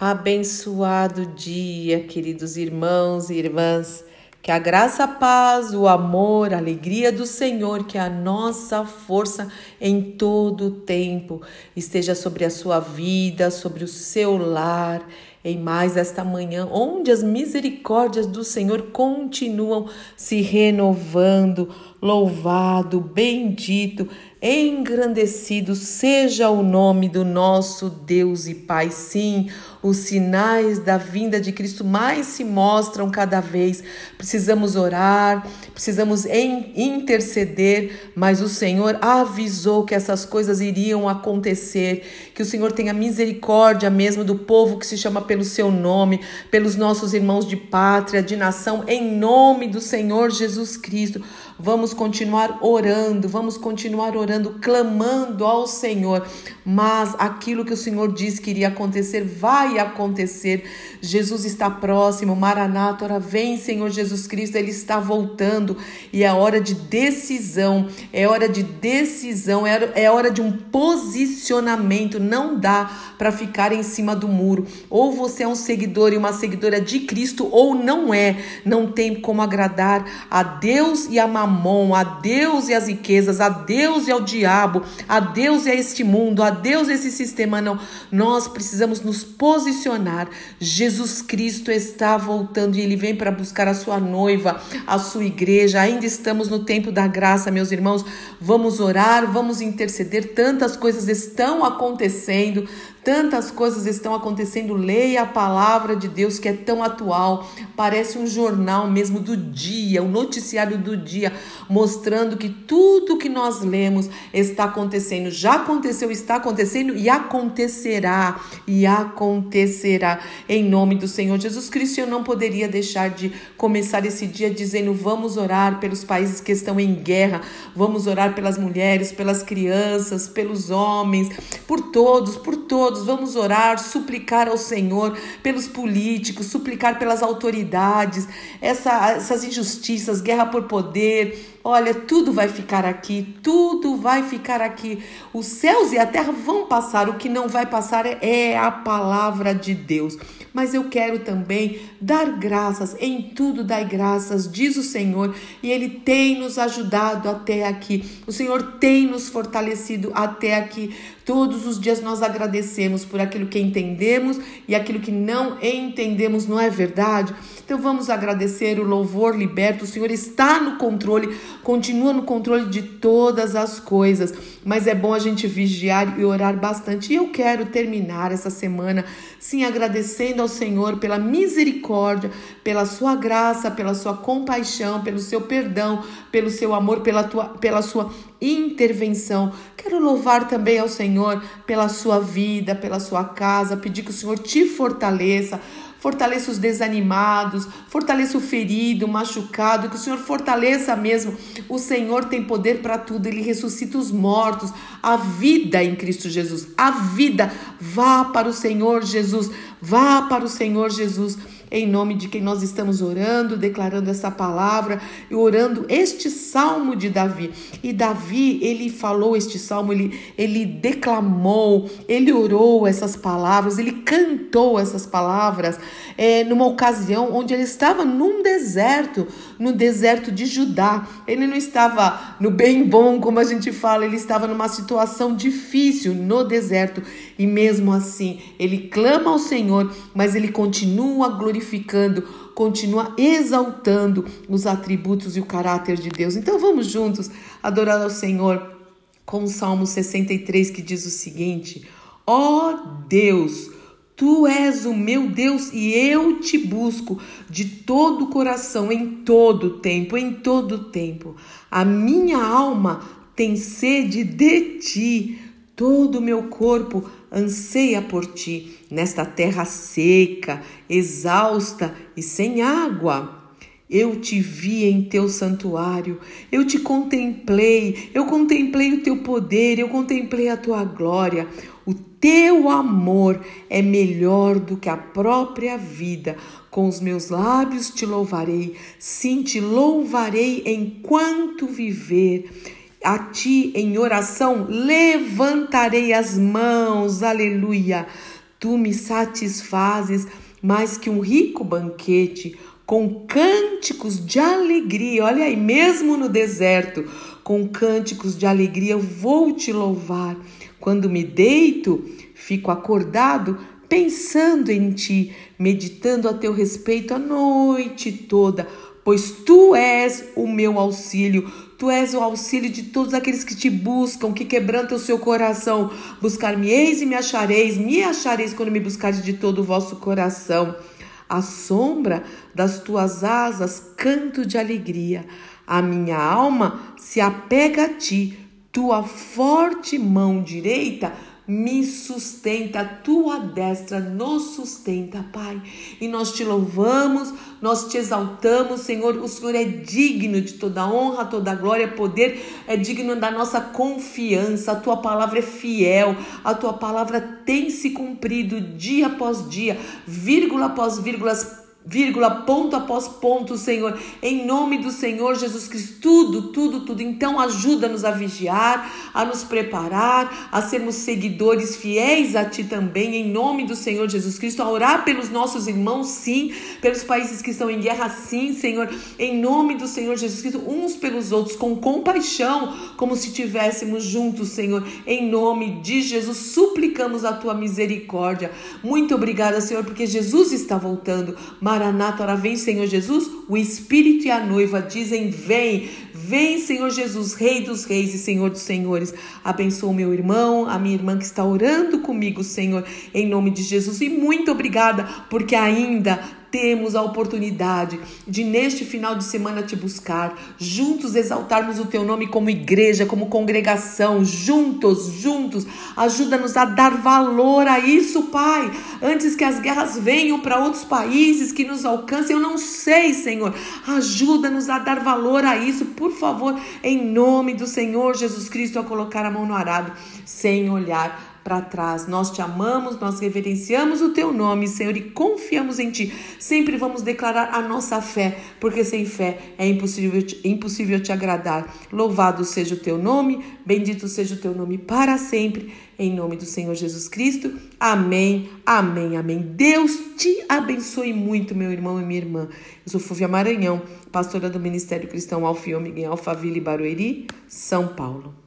Abençoado dia, queridos irmãos e irmãs. Que a graça, a paz, o amor, a alegria do Senhor, que a nossa força em todo o tempo esteja sobre a sua vida, sobre o seu lar, em mais esta manhã, onde as misericórdias do Senhor continuam se renovando. Louvado, bendito, engrandecido seja o nome do nosso Deus e Pai. Sim, os sinais da vinda de Cristo mais se mostram cada vez. Precisamos orar, precisamos interceder, mas o Senhor avisou que essas coisas iriam acontecer, que o Senhor tenha misericórdia mesmo do povo que se chama pelo seu nome, pelos nossos irmãos de pátria, de nação, em nome do Senhor Jesus Cristo. Vamos continuar orando, vamos continuar orando, clamando ao Senhor. Mas aquilo que o Senhor disse que iria acontecer, vai acontecer. Jesus está próximo, Maranata, ora vem, Senhor Jesus Cristo, ele está voltando e é hora de decisão, é hora de decisão, é, é hora de um posicionamento. Não dá para ficar em cima do muro. Ou você é um seguidor e uma seguidora de Cristo, ou não é. Não tem como agradar a Deus e a mamon, a Deus e as riquezas, a Deus e ao diabo, a Deus e a este mundo, a Deus e esse sistema. Não, nós precisamos nos posicionar. Jesus Cristo está voltando e ele vem para buscar a sua noiva, a sua igreja. Ainda estamos no tempo da graça, meus irmãos. Vamos orar, vamos interceder. Tantas coisas estão acontecendo, Tantas coisas estão acontecendo. Leia a palavra de Deus que é tão atual. Parece um jornal mesmo do dia, o um noticiário do dia, mostrando que tudo que nós lemos está acontecendo. Já aconteceu, está acontecendo e acontecerá. E acontecerá. Em nome do Senhor Jesus Cristo, eu não poderia deixar de começar esse dia dizendo: vamos orar pelos países que estão em guerra, vamos orar pelas mulheres, pelas crianças, pelos homens, por todos, por todos todos vamos orar, suplicar ao Senhor pelos políticos, suplicar pelas autoridades, essa, essas injustiças, guerra por poder, Olha, tudo vai ficar aqui, tudo vai ficar aqui. Os céus e a terra vão passar, o que não vai passar é a palavra de Deus. Mas eu quero também dar graças, em tudo dai graças, diz o Senhor, e Ele tem nos ajudado até aqui. O Senhor tem nos fortalecido até aqui. Todos os dias nós agradecemos por aquilo que entendemos e aquilo que não entendemos, não é verdade? Então vamos agradecer o louvor liberto. O Senhor está no controle, continua no controle de todas as coisas. Mas é bom a gente vigiar e orar bastante. E eu quero terminar essa semana, sim, agradecendo ao Senhor pela misericórdia, pela sua graça, pela sua compaixão, pelo seu perdão, pelo seu amor, pela, tua, pela sua intervenção. Quero louvar também ao Senhor pela sua vida, pela sua casa, pedir que o Senhor te fortaleça fortaleça os desanimados, fortaleça o ferido, o machucado, que o Senhor fortaleça mesmo. O Senhor tem poder para tudo, ele ressuscita os mortos, a vida em Cristo Jesus, a vida. Vá para o Senhor Jesus, vá para o Senhor Jesus em nome de quem nós estamos orando, declarando essa palavra e orando este salmo de Davi. E Davi, ele falou este salmo, ele, ele declamou, ele orou essas palavras, ele cantou essas palavras é, numa ocasião onde ele estava num deserto, no deserto de Judá. Ele não estava no bem bom, como a gente fala, ele estava numa situação difícil no deserto. E mesmo assim, ele clama ao Senhor, mas ele continua glorificando, continua exaltando os atributos e o caráter de Deus. Então vamos juntos adorar ao Senhor com o Salmo 63 que diz o seguinte: Ó oh Deus, Tu és o meu Deus e eu te busco de todo o coração, em todo tempo, em todo tempo. A minha alma tem sede de ti, todo o meu corpo anseia por ti, nesta terra seca, exausta e sem água. Eu te vi em teu santuário, eu te contemplei, eu contemplei o teu poder, eu contemplei a tua glória. O teu amor é melhor do que a própria vida. Com os meus lábios te louvarei, sim, te louvarei enquanto viver. A ti em oração levantarei as mãos, aleluia. Tu me satisfazes mais que um rico banquete, com cânticos de alegria. Olha aí, mesmo no deserto, com cânticos de alegria vou te louvar. Quando me deito, fico acordado pensando em ti, meditando a teu respeito a noite toda, pois tu és o meu auxílio. Tu és o auxílio de todos aqueles que te buscam, que quebrantam o seu coração. Buscar-me-eis e me achareis, me achareis quando me buscares de todo o vosso coração. À sombra das tuas asas canto de alegria. A minha alma se apega a ti, tua forte mão direita me sustenta, a tua destra nos sustenta, Pai. E nós te louvamos, nós te exaltamos, Senhor. O Senhor é digno de toda honra, toda glória, poder, é digno da nossa confiança. A tua palavra é fiel, a tua palavra tem se cumprido dia após dia, vírgula após vírgula vírgula, ponto após ponto, Senhor, em nome do Senhor Jesus Cristo, tudo, tudo, tudo. Então, ajuda-nos a vigiar, a nos preparar, a sermos seguidores fiéis a Ti também, em nome do Senhor Jesus Cristo, a orar pelos nossos irmãos, sim, pelos países que estão em guerra, sim, Senhor, em nome do Senhor Jesus Cristo, uns pelos outros, com compaixão, como se estivéssemos juntos, Senhor, em nome de Jesus, suplicamos a Tua misericórdia. Muito obrigada, Senhor, porque Jesus está voltando. Maranata, ora vem, Senhor Jesus. O Espírito e a noiva dizem: Vem, vem, Senhor Jesus, Rei dos Reis e Senhor dos Senhores. Abençoa o meu irmão, a minha irmã que está orando comigo, Senhor, em nome de Jesus. E muito obrigada, porque ainda temos a oportunidade de, neste final de semana, te buscar, juntos exaltarmos o teu nome como igreja, como congregação, juntos, juntos. Ajuda-nos a dar valor a isso, Pai, antes que as guerras venham para outros países que nos alcancem. Eu não sei, Senhor. Ajuda-nos a dar valor a isso, por favor, em nome do Senhor Jesus Cristo, a colocar a mão no arado, sem olhar para trás. Nós te amamos, nós reverenciamos o teu nome, Senhor, e confiamos em ti. Sempre vamos declarar a nossa fé, porque sem fé é impossível, impossível te agradar. Louvado seja o teu nome, bendito seja o teu nome para sempre. Em nome do Senhor Jesus Cristo. Amém, amém, amém. Deus te abençoe muito, meu irmão e minha irmã. Eu sou Fúvia Maranhão, pastora do Ministério Cristão Alfiômega em Alphaville, Barueri, São Paulo.